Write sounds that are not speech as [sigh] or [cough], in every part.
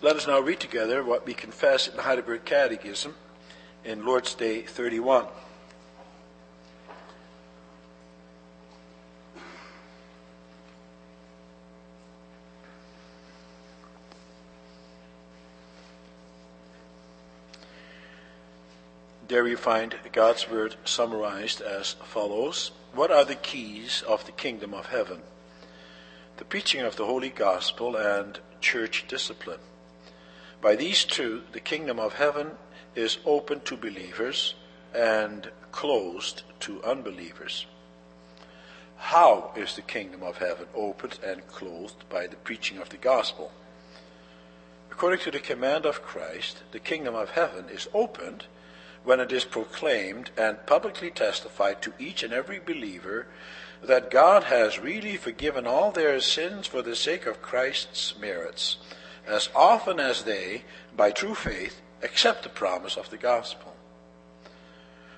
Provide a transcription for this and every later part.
Let us now read together what we confess in the Heidelberg Catechism in Lord's Day 31. There we find God's word summarized as follows What are the keys of the kingdom of heaven? The preaching of the Holy Gospel and church discipline. By these two, the kingdom of heaven is open to believers and closed to unbelievers. How is the kingdom of heaven opened and closed by the preaching of the gospel? According to the command of Christ, the kingdom of heaven is opened when it is proclaimed and publicly testified to each and every believer that God has really forgiven all their sins for the sake of Christ's merits, as often as they, by true faith, accept the promise of the gospel.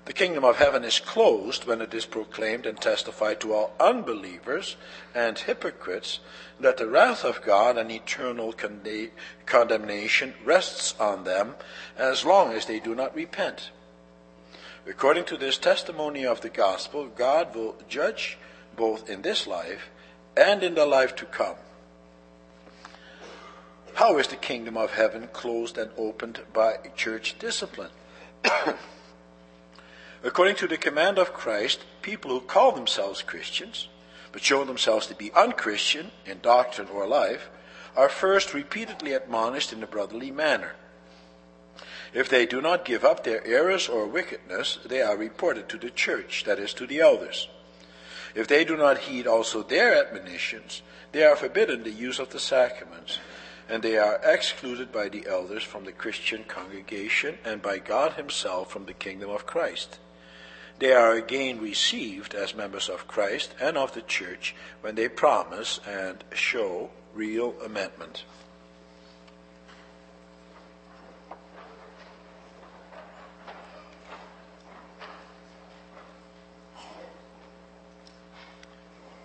The kingdom of heaven is closed when it is proclaimed and testified to all unbelievers and hypocrites that the wrath of God and eternal condemnation rests on them as long as they do not repent. According to this testimony of the gospel, God will judge both in this life and in the life to come. How is the kingdom of heaven closed and opened by church discipline? [coughs] According to the command of Christ, people who call themselves Christians, but show themselves to be unchristian in doctrine or life, are first repeatedly admonished in a brotherly manner. If they do not give up their errors or wickedness, they are reported to the church, that is, to the elders. If they do not heed also their admonitions, they are forbidden the use of the sacraments, and they are excluded by the elders from the Christian congregation and by God Himself from the kingdom of Christ. They are again received as members of Christ and of the church when they promise and show real amendment.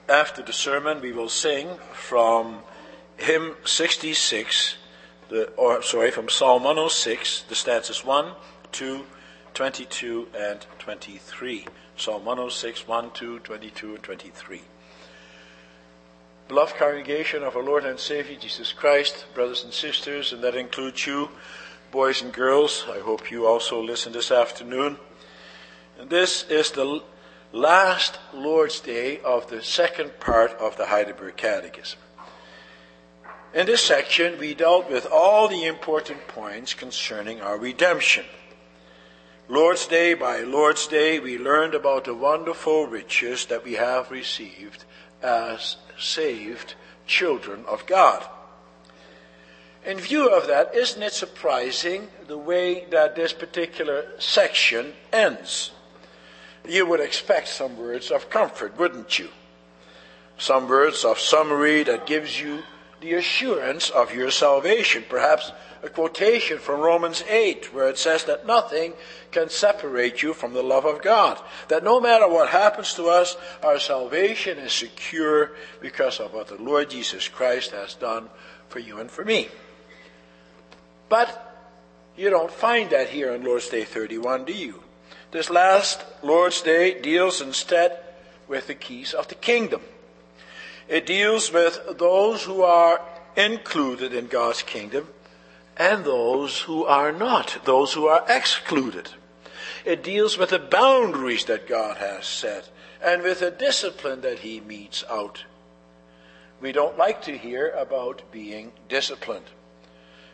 after the sermon, we will sing from hymn 66, the, or sorry, from Psalm 106, the stanzas 1, 2, 22, and 23. Psalm 106, 1, 2, 22, and 23. Beloved congregation of our Lord and Savior Jesus Christ, brothers and sisters, and that includes you, boys and girls. I hope you also listen this afternoon. And this is the last Lord's Day of the second part of the Heidelberg Catechism. In this section, we dealt with all the important points concerning our redemption. Lord's Day by Lord's Day, we learned about the wonderful riches that we have received as saved children of God. In view of that, isn't it surprising the way that this particular section ends? you would expect some words of comfort, wouldn't you? Some words of summary that gives you the assurance of your salvation. Perhaps a quotation from Romans 8, where it says that nothing can separate you from the love of God. That no matter what happens to us, our salvation is secure because of what the Lord Jesus Christ has done for you and for me. But you don't find that here on Lord's Day 31, do you? This last Lord's Day deals instead with the keys of the kingdom. It deals with those who are included in God's kingdom and those who are not, those who are excluded. It deals with the boundaries that God has set and with the discipline that He metes out. We don't like to hear about being disciplined.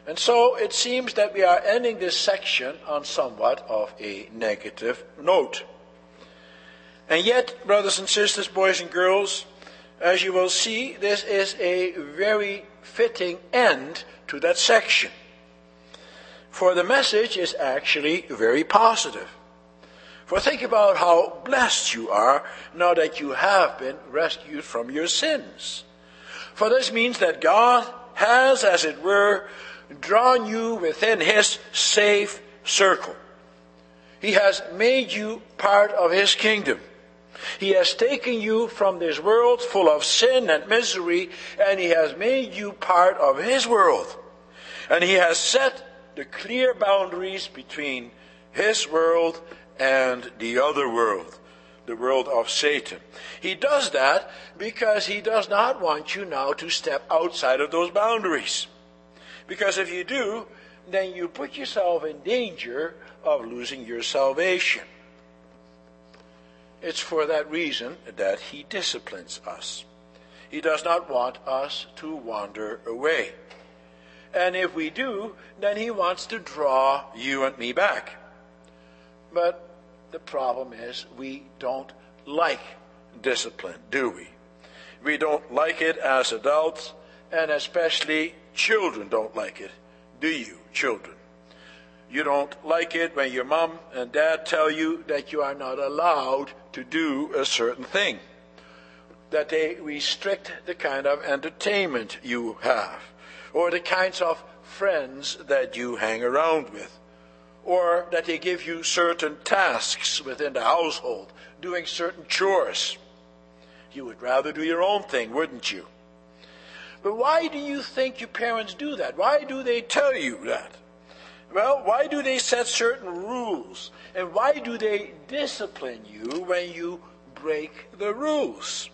And so it seems that we are ending this section on somewhat of a negative note. And yet, brothers and sisters, boys and girls, as you will see, this is a very fitting end to that section. For the message is actually very positive. For think about how blessed you are now that you have been rescued from your sins. For this means that God has, as it were, drawn you within His safe circle. He has made you part of His kingdom. He has taken you from this world full of sin and misery, and He has made you part of His world. And he has set the clear boundaries between his world and the other world, the world of Satan. He does that because he does not want you now to step outside of those boundaries. Because if you do, then you put yourself in danger of losing your salvation. It's for that reason that he disciplines us. He does not want us to wander away. And if we do, then he wants to draw you and me back. But the problem is we don't like discipline, do we? We don't like it as adults, and especially children don't like it. Do you, children? You don't like it when your mom and dad tell you that you are not allowed to do a certain thing, that they restrict the kind of entertainment you have, or the kinds of friends that you hang around with, or that they give you certain tasks within the household, doing certain chores. You would rather do your own thing, wouldn't you? But why do you think your parents do that? Why do they tell you that? Well, why do they set certain rules? And why do they discipline you when you break the rules?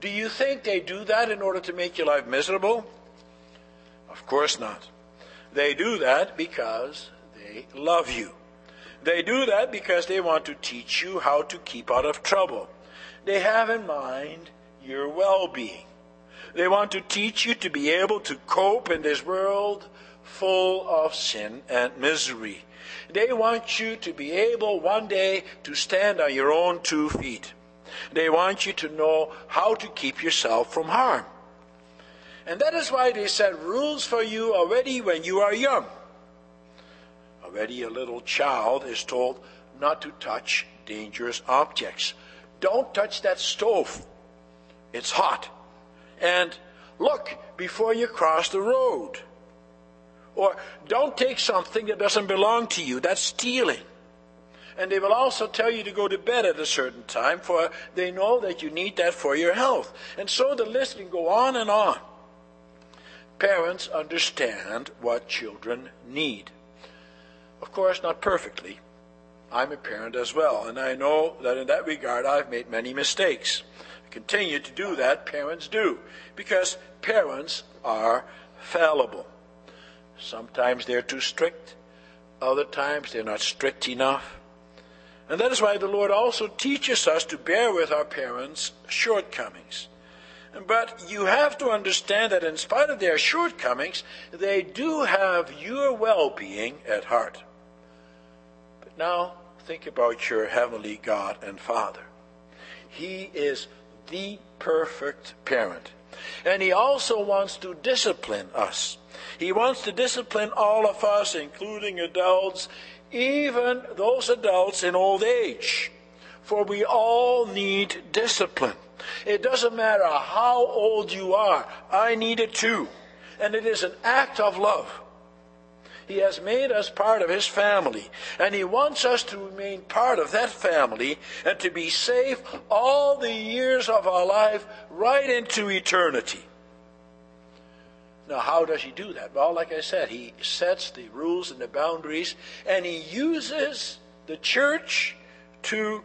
Do you think they do that in order to make your life miserable? Of course not. They do that because they love you. They do that because they want to teach you how to keep out of trouble. They have in mind your well being. They want to teach you to be able to cope in this world full of sin and misery. They want you to be able one day to stand on your own two feet. They want you to know how to keep yourself from harm. And that is why they set rules for you already when you are young. Already a little child is told not to touch dangerous objects. Don't touch that stove. It's hot. And look before you cross the road. Or don't take something that doesn't belong to you. That's stealing. And they will also tell you to go to bed at a certain time, for they know that you need that for your health. And so the list can go on and on. Parents understand what children need. Of course, not perfectly. I'm a parent as well, and I know that in that regard I've made many mistakes. I continue to do that, parents do, because parents are fallible. Sometimes they're too strict, other times they're not strict enough. And that is why the Lord also teaches us to bear with our parents' shortcomings. But you have to understand that in spite of their shortcomings, they do have your well being at heart. But now, think about your heavenly God and Father. He is the perfect parent. And He also wants to discipline us. He wants to discipline all of us, including adults, even those adults in old age. For we all need discipline. It doesn't matter how old you are, I need it too. And it is an act of love. He has made us part of His family, and He wants us to remain part of that family and to be safe all the years of our life right into eternity. Now, how does he do that? Well, like I said, he sets the rules and the boundaries, and he uses the church to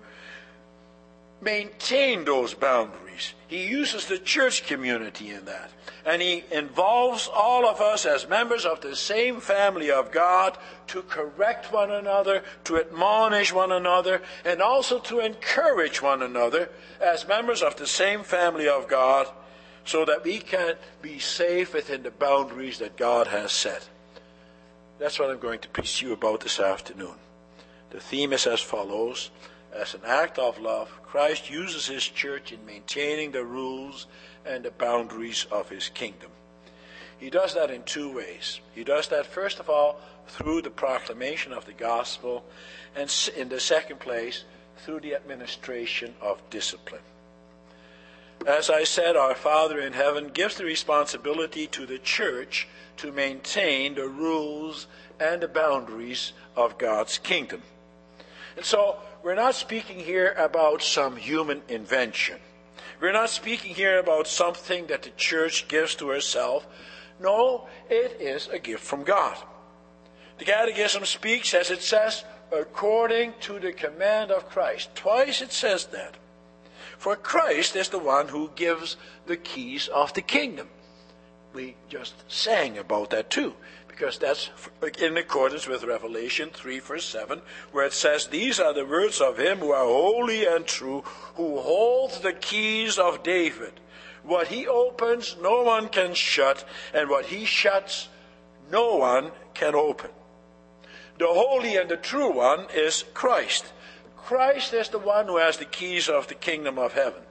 maintain those boundaries. He uses the church community in that. And he involves all of us as members of the same family of God to correct one another, to admonish one another, and also to encourage one another as members of the same family of God so that we can be safe within the boundaries that God has set. That's what I'm going to preach to you about this afternoon. The theme is as follows As an act of love, Christ uses his church in maintaining the rules and the boundaries of his kingdom. He does that in two ways. He does that, first of all, through the proclamation of the gospel, and in the second place, through the administration of discipline. As I said, our Father in heaven gives the responsibility to the church to maintain the rules and the boundaries of God's kingdom. And so, we're not speaking here about some human invention. We're not speaking here about something that the church gives to herself. No, it is a gift from God. The Catechism speaks, as it says, according to the command of Christ. Twice it says that. For Christ is the one who gives the keys of the kingdom. We just sang about that too, because that's in accordance with Revelation 3, verse 7, where it says, These are the words of him who are holy and true, who holds the keys of David. What he opens, no one can shut, and what he shuts, no one can open. The holy and the true one is Christ. Christ is the one who has the keys of the kingdom of heaven.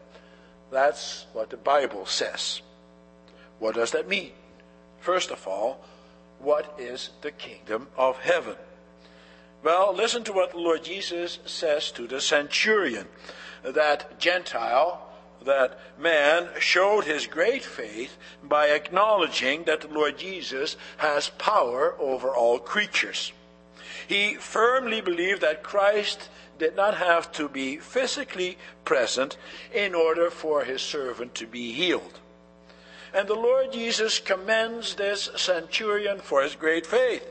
That's what the Bible says. What does that mean? First of all, what is the kingdom of heaven? Well, listen to what the Lord Jesus says to the centurion. That Gentile, that man, showed his great faith by acknowledging that the Lord Jesus has power over all creatures. He firmly believed that Christ did not have to be physically present in order for his servant to be healed. And the Lord Jesus commends this centurion for his great faith.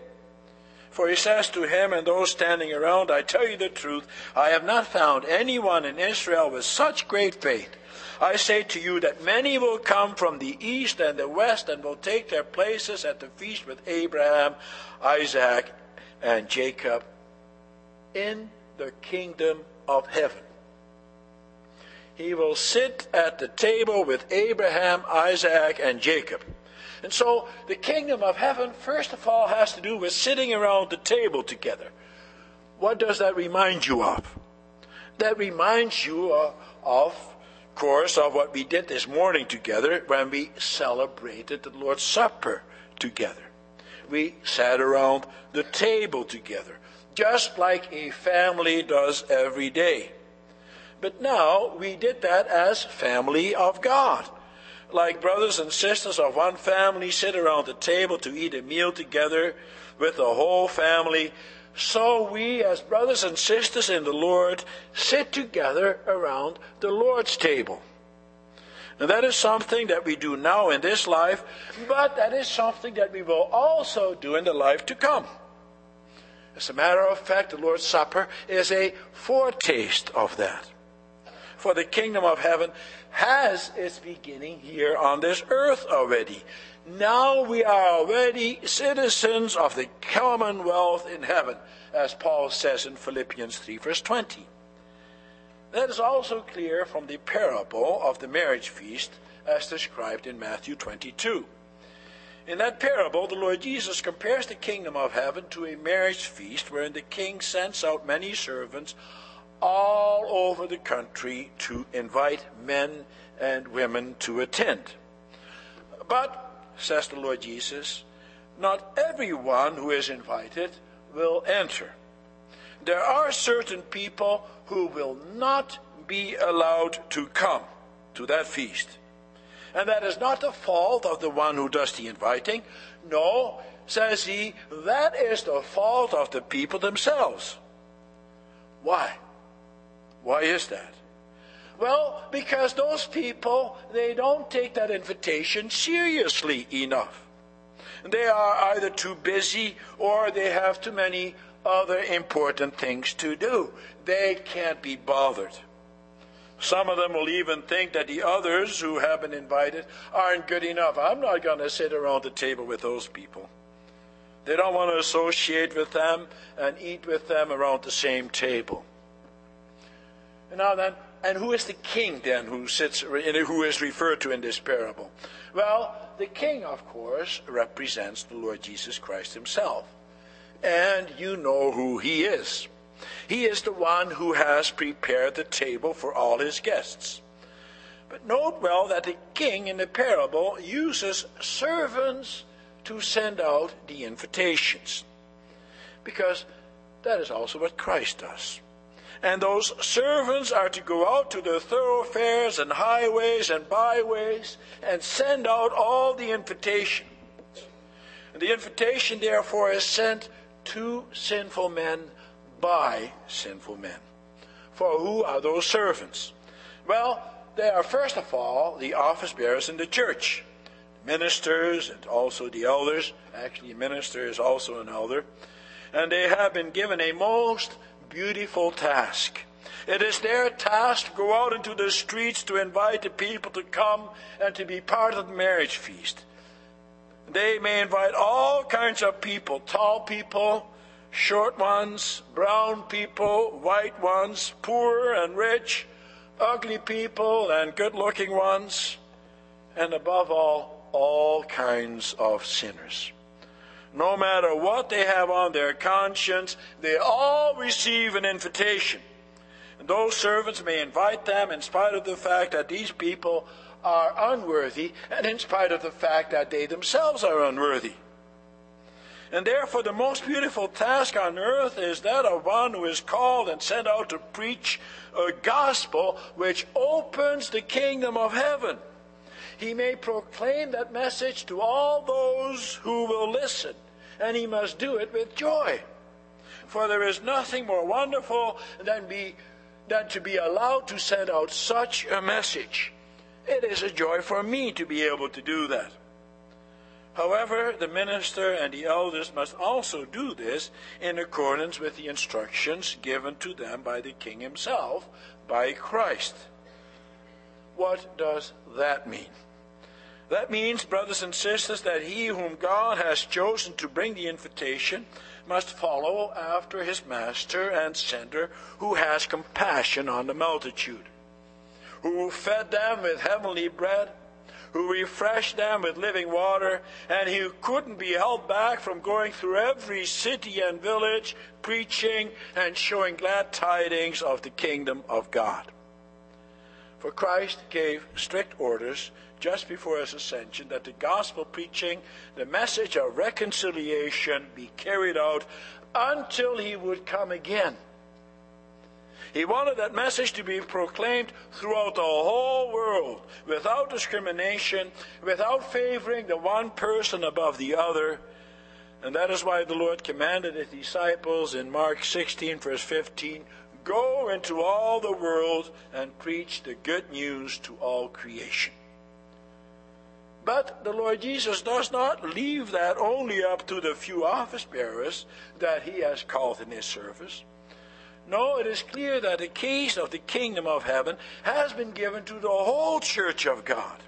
For he says to him and those standing around, I tell you the truth, I have not found anyone in Israel with such great faith. I say to you that many will come from the east and the west and will take their places at the feast with Abraham, Isaac, and Jacob in the kingdom of heaven. He will sit at the table with Abraham, Isaac, and Jacob. And so the kingdom of heaven, first of all, has to do with sitting around the table together. What does that remind you of? That reminds you of, of course, of what we did this morning together when we celebrated the Lord's Supper together we sat around the table together, just like a family does every day. But now we did that as family of God. Like brothers and sisters of one family sit around the table to eat a meal together with the whole family, so we, as brothers and sisters in the Lord, sit together around the Lord's table. And that is something that we do now in this life, but that is something that we will also do in the life to come. As a matter of fact, the Lord's Supper is a foretaste of that. For the kingdom of heaven has its beginning here on this earth already. Now we are already citizens of the commonwealth in heaven, as Paul says in Philippians 3, verse 20. That is also clear from the parable of the marriage feast as described in Matthew 22. In that parable, the Lord Jesus compares the kingdom of heaven to a marriage feast wherein the king sends out many servants all over the country to invite men and women to attend. But, says the Lord Jesus, not everyone who is invited will enter. There are certain people who will not be allowed to come to that feast. And that is not the fault of the one who does the inviting. No, says he, that is the fault of the people themselves. Why? Why is that? Well, because those people, they don't take that invitation seriously enough. They are either too busy or they have too many other important things to do. They can't be bothered. Some of them will even think that the others who have been invited aren't good enough. I'm not going to sit around the table with those people. They don't want to associate with them and eat with them around the same table. Now then, and who is the king then who sits, who is referred to in this parable? Well, the king, of course, represents the Lord Jesus Christ himself and you know who he is. He is the one who has prepared the table for all his guests. But note well that the king in the parable uses servants to send out the invitations. Because that is also what Christ does. And those servants are to go out to the thoroughfares and highways and byways and send out all the invitations. And the invitation, therefore, is sent to sinful men by sinful men. For who are those servants? Well, they are first of all the office bearers in the church. ministers and also the elders. Actually, a minister is also an elder. And they have been given a most beautiful task. It is their task to go out into the streets to invite the people to come and to be part of the marriage feast. They may invite all kinds of people tall people, short ones, brown people, white ones, poor and rich, ugly people and good looking ones, and above all, all kinds of sinners. No matter what they have on their conscience, they all receive an invitation. And those servants may invite them in spite of the fact that these people are unworthy, and in spite of the fact that they themselves are unworthy. And therefore, the most beautiful task on earth is that of one who is called and sent out to preach a gospel which opens the kingdom of heaven. He may proclaim that message to all those who will listen, and he must do it with joy. For there is nothing more wonderful than, be, than to be allowed to send out such a message. It is a joy for me to be able to do that. However, the minister and the elders must also do this in accordance with the instructions given to them by the king himself, by Christ. What does that mean? That means, brothers and sisters, that he whom God has chosen to bring the invitation must follow after his master and sender who has compassion on the multitude, who fed them with heavenly bread who refreshed them with living water, and who couldn't be held back from going through every city and village, preaching and showing glad tidings of the kingdom of God. For Christ gave strict orders just before his ascension that the gospel preaching, the message of reconciliation, be carried out until he would come again. He wanted that message to be proclaimed throughout the whole world without discrimination, without favoring the one person above the other. And that is why the Lord commanded his disciples in Mark 16, verse 15 Go into all the world and preach the good news to all creation. But the Lord Jesus does not leave that only up to the few office bearers that he has called in his service. No, it is clear that the keys of the kingdom of heaven has been given to the whole church of God.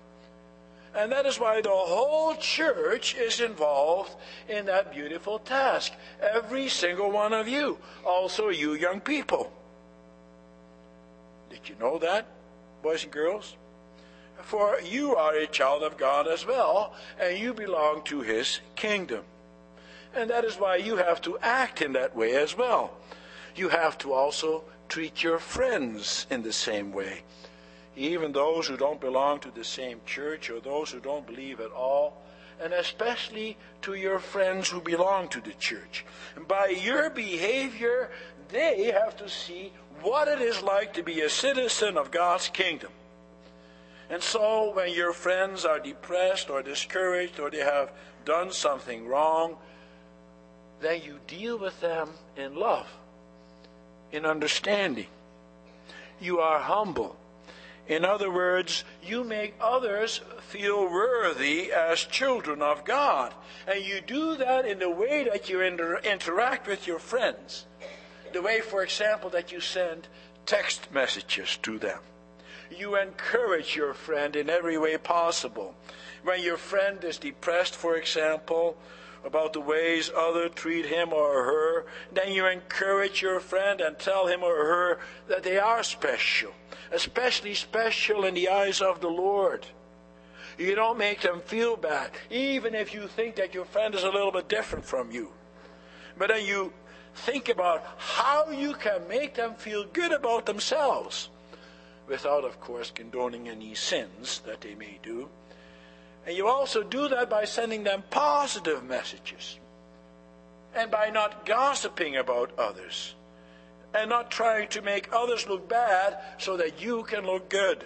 And that is why the whole church is involved in that beautiful task. Every single one of you. Also, you young people. Did you know that, boys and girls? For you are a child of God as well, and you belong to His kingdom. And that is why you have to act in that way as well you have to also treat your friends in the same way. Even those who don't belong to the same church or those who don't believe at all, and especially to your friends who belong to the church. And by your behavior, they have to see what it is like to be a citizen of God's kingdom. And so, when your friends are depressed or discouraged or they have done something wrong, then you deal with them in love in understanding. You are humble. In other words, you make others feel worthy as children of God. And you do that in the way that you inter- interact with your friends. The way, for example, that you send text messages to them. You encourage your friend in every way possible. When your friend is depressed, for example, about the ways others treat him or her, then you encourage your friend and tell him or her that they are special, especially special in the eyes of the Lord. You don't make them feel bad, even if you think that your friend is a little bit different from you. But then you think about how you can make them feel good about themselves without, of course, condoning any sins that they may do. And you also do that by sending them positive messages and by not gossiping about others and not trying to make others look bad so that you can look good.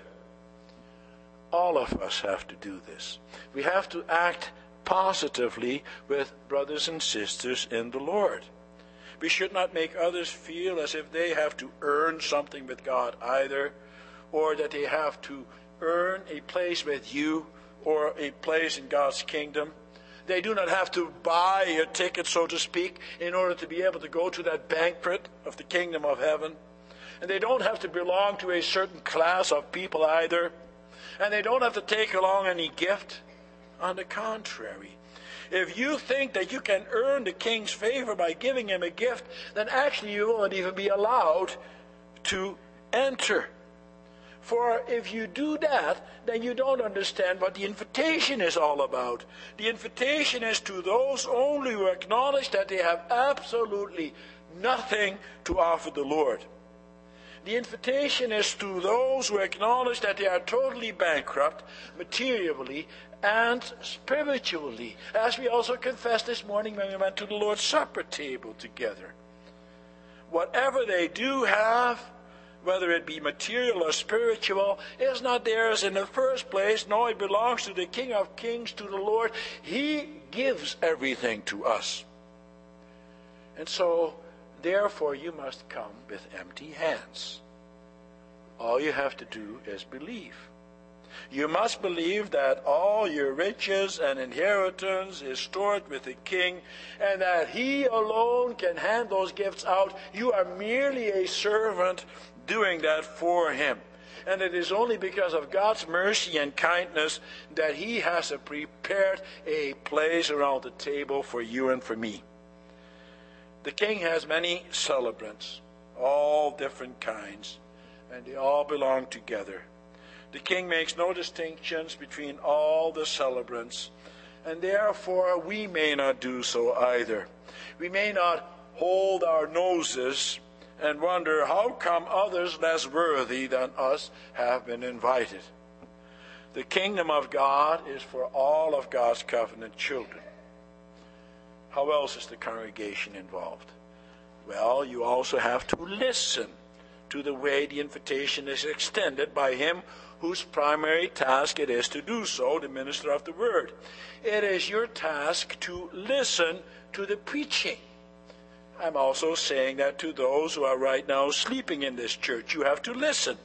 All of us have to do this. We have to act positively with brothers and sisters in the Lord. We should not make others feel as if they have to earn something with God either, or that they have to earn a place with you or a place in God's kingdom. They do not have to buy a ticket, so to speak, in order to be able to go to that banquet of the kingdom of heaven. And they don't have to belong to a certain class of people either. And they don't have to take along any gift. On the contrary, if you think that you can earn the king's favor by giving him a gift, then actually you won't even be allowed to enter. For if you do that, then you don't understand what the invitation is all about. The invitation is to those only who acknowledge that they have absolutely nothing to offer the Lord. The invitation is to those who acknowledge that they are totally bankrupt materially and spiritually, as we also confessed this morning when we went to the Lord's Supper table together. Whatever they do have, whether it be material or spiritual, is not theirs in the first place, no, it belongs to the King of Kings, to the Lord. He gives everything to us. And so, therefore, you must come with empty hands. All you have to do is believe. You must believe that all your riches and inheritance is stored with the king and that he alone can hand those gifts out. You are merely a servant doing that for him. And it is only because of God's mercy and kindness that he has prepared a place around the table for you and for me. The king has many celebrants, all different kinds, and they all belong together. The king makes no distinctions between all the celebrants, and therefore we may not do so either. We may not hold our noses and wonder how come others less worthy than us have been invited. The kingdom of God is for all of God's covenant children. How else is the congregation involved? Well, you also have to listen to the way the invitation is extended by him whose primary task it is to do so, the minister of the word. It is your task to listen to the preaching. I'm also saying that to those who are right now sleeping in this church. You have to listen.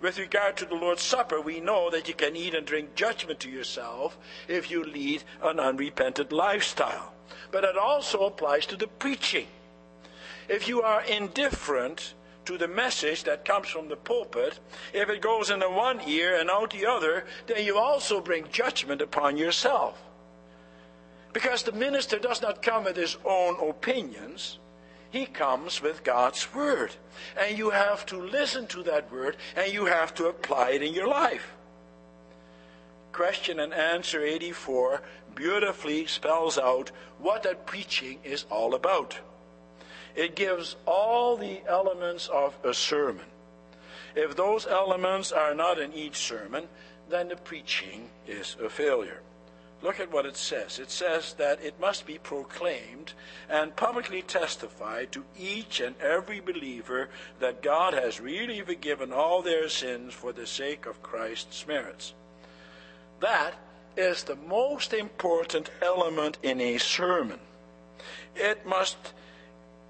With regard to the Lord's Supper, we know that you can eat and drink judgment to yourself if you lead an unrepentant lifestyle. But it also applies to the preaching. If you are indifferent to the message that comes from the pulpit, if it goes in the one ear and out the other, then you also bring judgment upon yourself. Because the minister does not come with his own opinions. He comes with God's word. And you have to listen to that word and you have to apply it in your life. Question and answer 84 beautifully spells out what that preaching is all about. It gives all the elements of a sermon. If those elements are not in each sermon, then the preaching is a failure. Look at what it says. It says that it must be proclaimed and publicly testified to each and every believer that God has really forgiven all their sins for the sake of Christ's merits. That is the most important element in a sermon. It must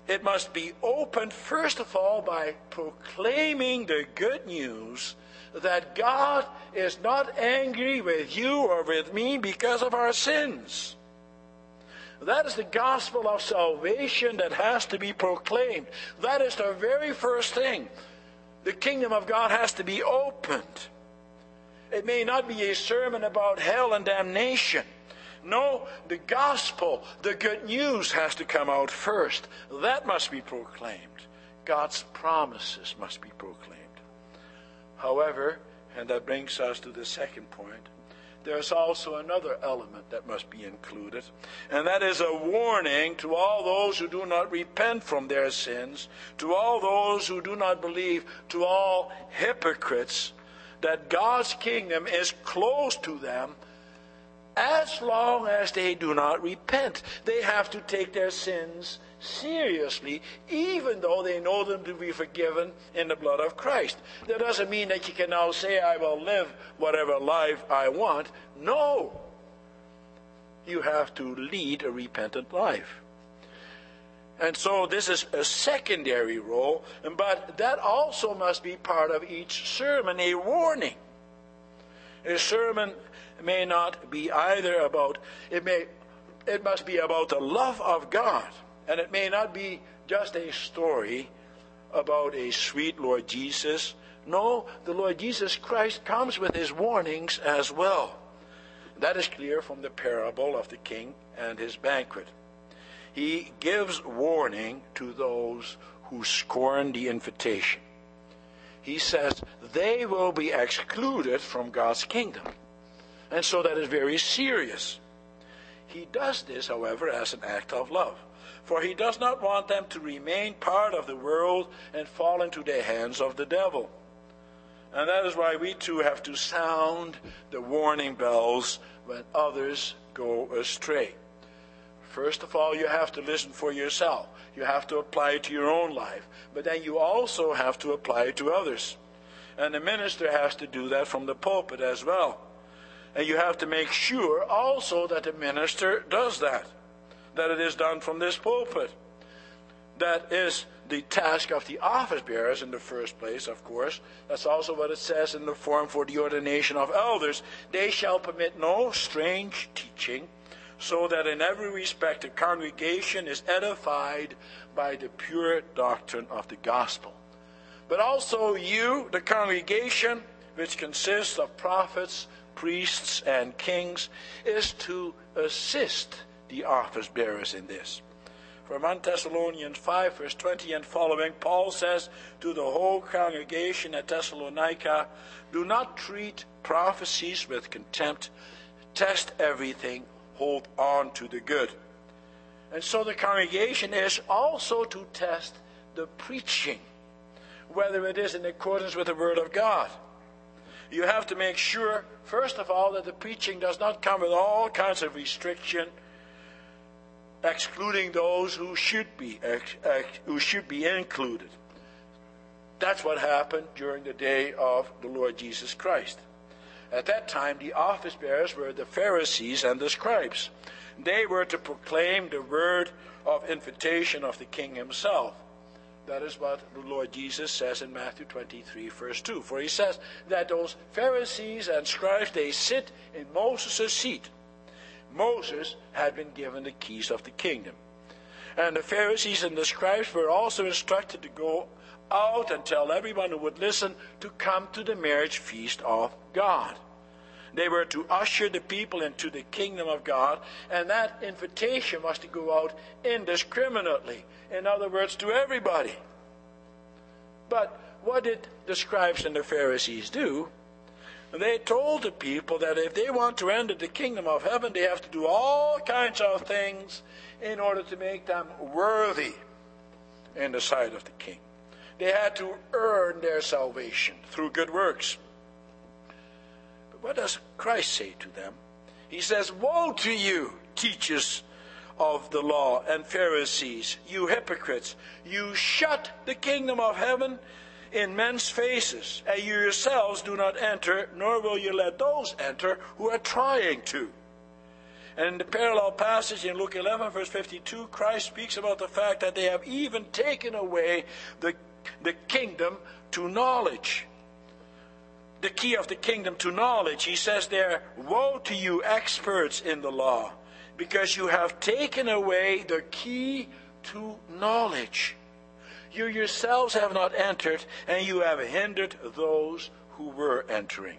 it must be opened first of all by proclaiming the good news that God is not angry with you or with me because of our sins. That is the gospel of salvation that has to be proclaimed. That is the very first thing. The kingdom of God has to be opened. It may not be a sermon about hell and damnation. No, the gospel, the good news has to come out first. That must be proclaimed. God's promises must be proclaimed. However, and that brings us to the second point, there's also another element that must be included, and that is a warning to all those who do not repent from their sins, to all those who do not believe, to all hypocrites, that God's kingdom is close to them as long as they do not repent. They have to take their sins seriously, even though they know them to be forgiven in the blood of Christ. That doesn't mean that you can now say, I will live whatever life I want. No. You have to lead a repentant life. And so this is a secondary role, but that also must be part of each sermon, a warning. A sermon may not be either about, it may, it must be about the love of God. And it may not be just a story about a sweet Lord Jesus. No, the Lord Jesus Christ comes with his warnings as well. That is clear from the parable of the king and his banquet. He gives warning to those who scorn the invitation. He says they will be excluded from God's kingdom. And so that is very serious. He does this, however, as an act of love. For he does not want them to remain part of the world and fall into the hands of the devil. And that is why we too have to sound the warning bells when others go astray. First of all, you have to listen for yourself. You have to apply it to your own life. But then you also have to apply it to others. And the minister has to do that from the pulpit as well. And you have to make sure also that the minister does that, that it is done from this pulpit. That is the task of the office bearers in the first place, of course. That's also what it says in the form for the ordination of elders. They shall permit no strange teaching, so that in every respect the congregation is edified by the pure doctrine of the gospel. But also you, the congregation, which consists of prophets, priests, and kings, is to assist the office bearers in this. From 1 Thessalonians 5, verse 20 and following, Paul says to the whole congregation at Thessalonica, Do not treat prophecies with contempt, test everything, hold on to the good. And so the congregation is also to test the preaching, whether it is in accordance with the Word of God. You have to make sure, first of all, that the preaching does not come with all kinds of restriction excluding those who should be who should be included. That's what happened during the day of the Lord Jesus Christ. At that time, the office bearers were the Pharisees and the scribes. They were to proclaim the word of invitation of the king himself. That is what the Lord Jesus says in Matthew 23, verse 2. For he says that those Pharisees and scribes, they sit in Moses' seat. Moses had been given the keys of the kingdom. And the Pharisees and the scribes were also instructed to go out and tell everyone who would listen to come to the marriage feast of God. They were to usher the people into the kingdom of God, and that invitation was to go out indiscriminately. In other words, to everybody. But what did the scribes and the Pharisees do? And they told the people that if they want to enter the kingdom of heaven, they have to do all kinds of things in order to make them worthy in the sight of the king. They had to earn their salvation through good works. But what does Christ say to them? He says, Woe to you, teachers of the law and Pharisees, you hypocrites! You shut the kingdom of heaven in men's faces, and you yourselves do not enter, nor will you let those enter who are trying to. And in the parallel passage in Luke 11, verse 52, Christ speaks about the fact that they have even taken away the, the kingdom to knowledge. The key of the kingdom to knowledge. He says there, Woe to you, experts in the law, because you have taken away the key to knowledge. You yourselves have not entered, and you have hindered those who were entering.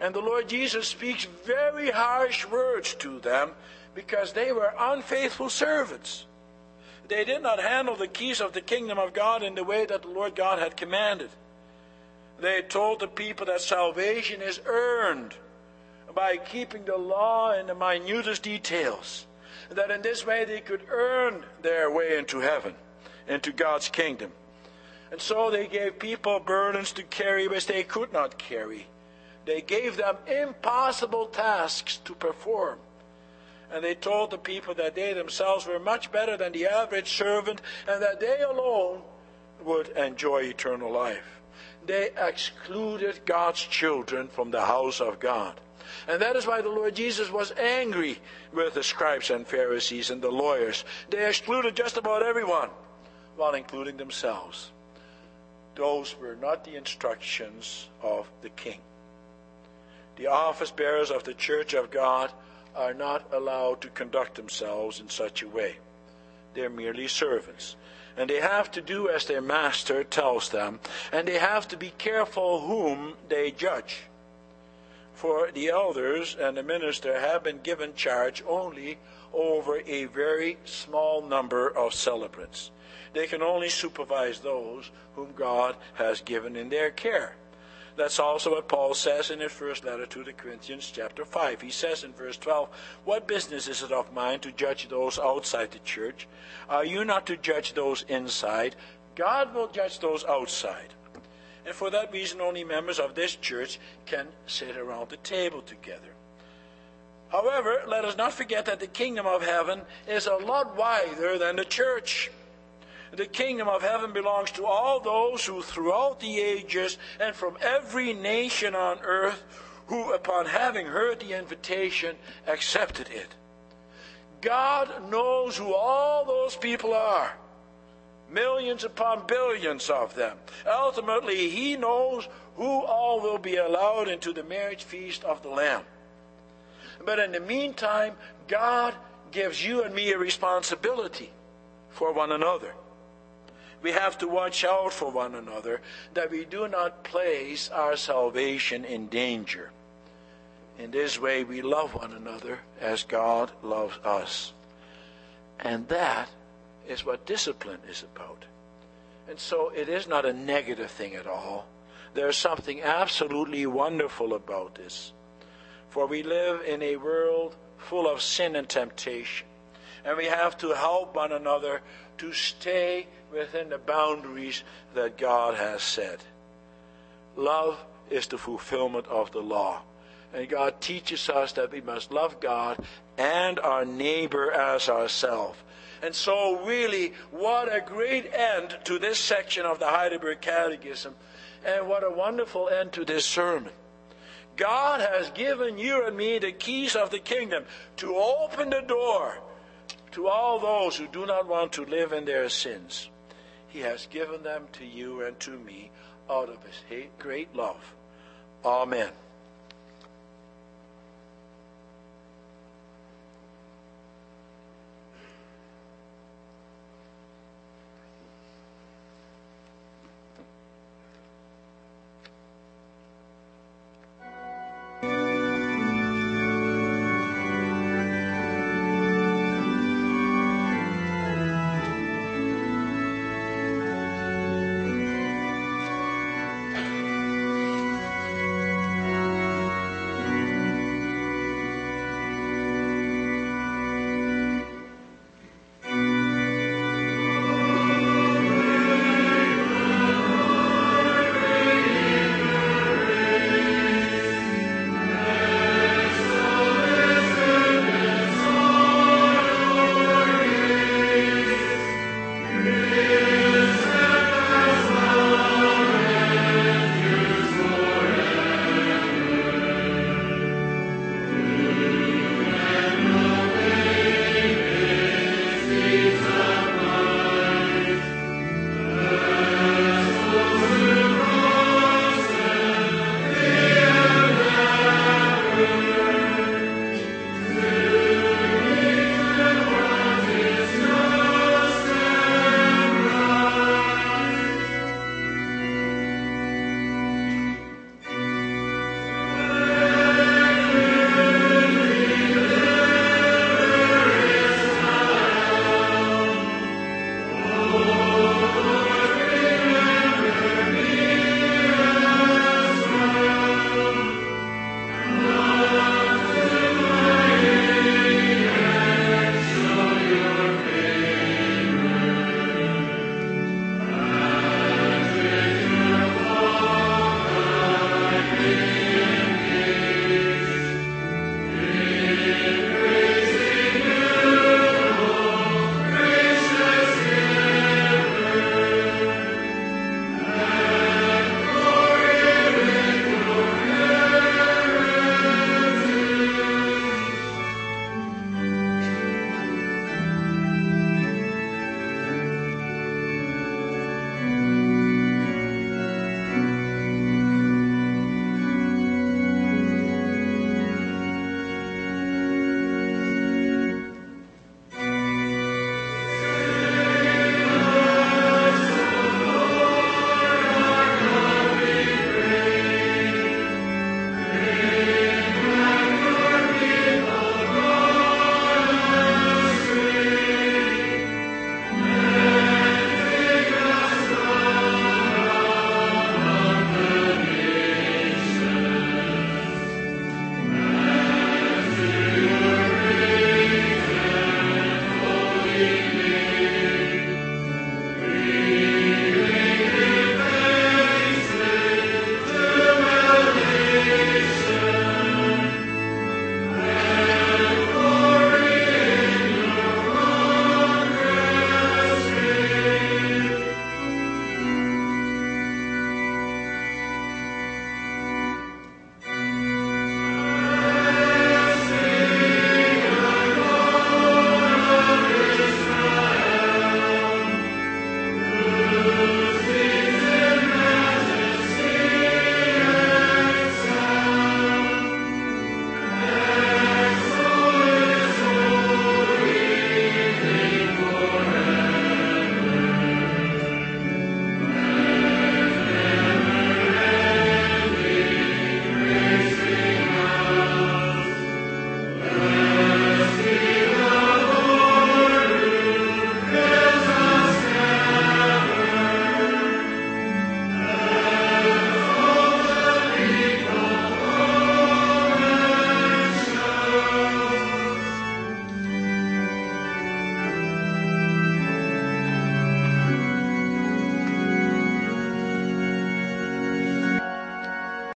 And the Lord Jesus speaks very harsh words to them because they were unfaithful servants. They did not handle the keys of the kingdom of God in the way that the Lord God had commanded. They told the people that salvation is earned by keeping the law in the minutest details, that in this way they could earn their way into heaven into God's kingdom. And so they gave people burdens to carry which they could not carry. They gave them impossible tasks to perform. And they told the people that they themselves were much better than the average servant and that they alone would enjoy eternal life. They excluded God's children from the house of God. And that is why the Lord Jesus was angry with the scribes and Pharisees and the lawyers. They excluded just about everyone while including themselves. Those were not the instructions of the king. The office bearers of the church of God are not allowed to conduct themselves in such a way. They're merely servants. And they have to do as their master tells them, and they have to be careful whom they judge. For the elders and the minister have been given charge only over a very small number of celebrants. They can only supervise those whom God has given in their care. That's also what Paul says in his first letter to the Corinthians, chapter 5. He says in verse 12, What business is it of mine to judge those outside the church? Are you not to judge those inside? God will judge those outside. And for that reason, only members of this church can sit around the table together. However, let us not forget that the kingdom of heaven is a lot wider than the church. The kingdom of heaven belongs to all those who throughout the ages and from every nation on earth who, upon having heard the invitation, accepted it. God knows who all those people are. Millions upon billions of them. Ultimately, He knows who all will be allowed into the marriage feast of the Lamb. But in the meantime, God gives you and me a responsibility for one another. We have to watch out for one another that we do not place our salvation in danger. In this way, we love one another as God loves us. And that is what discipline is about. And so it is not a negative thing at all. There's something absolutely wonderful about this. For we live in a world full of sin and temptation. And we have to help one another to stay within the boundaries that God has set. Love is the fulfillment of the law. And God teaches us that we must love God and our neighbor as ourselves. And so, really, what a great end to this section of the Heidelberg Catechism, and what a wonderful end to this sermon. God has given you and me the keys of the kingdom to open the door to all those who do not want to live in their sins. He has given them to you and to me out of his great love. Amen.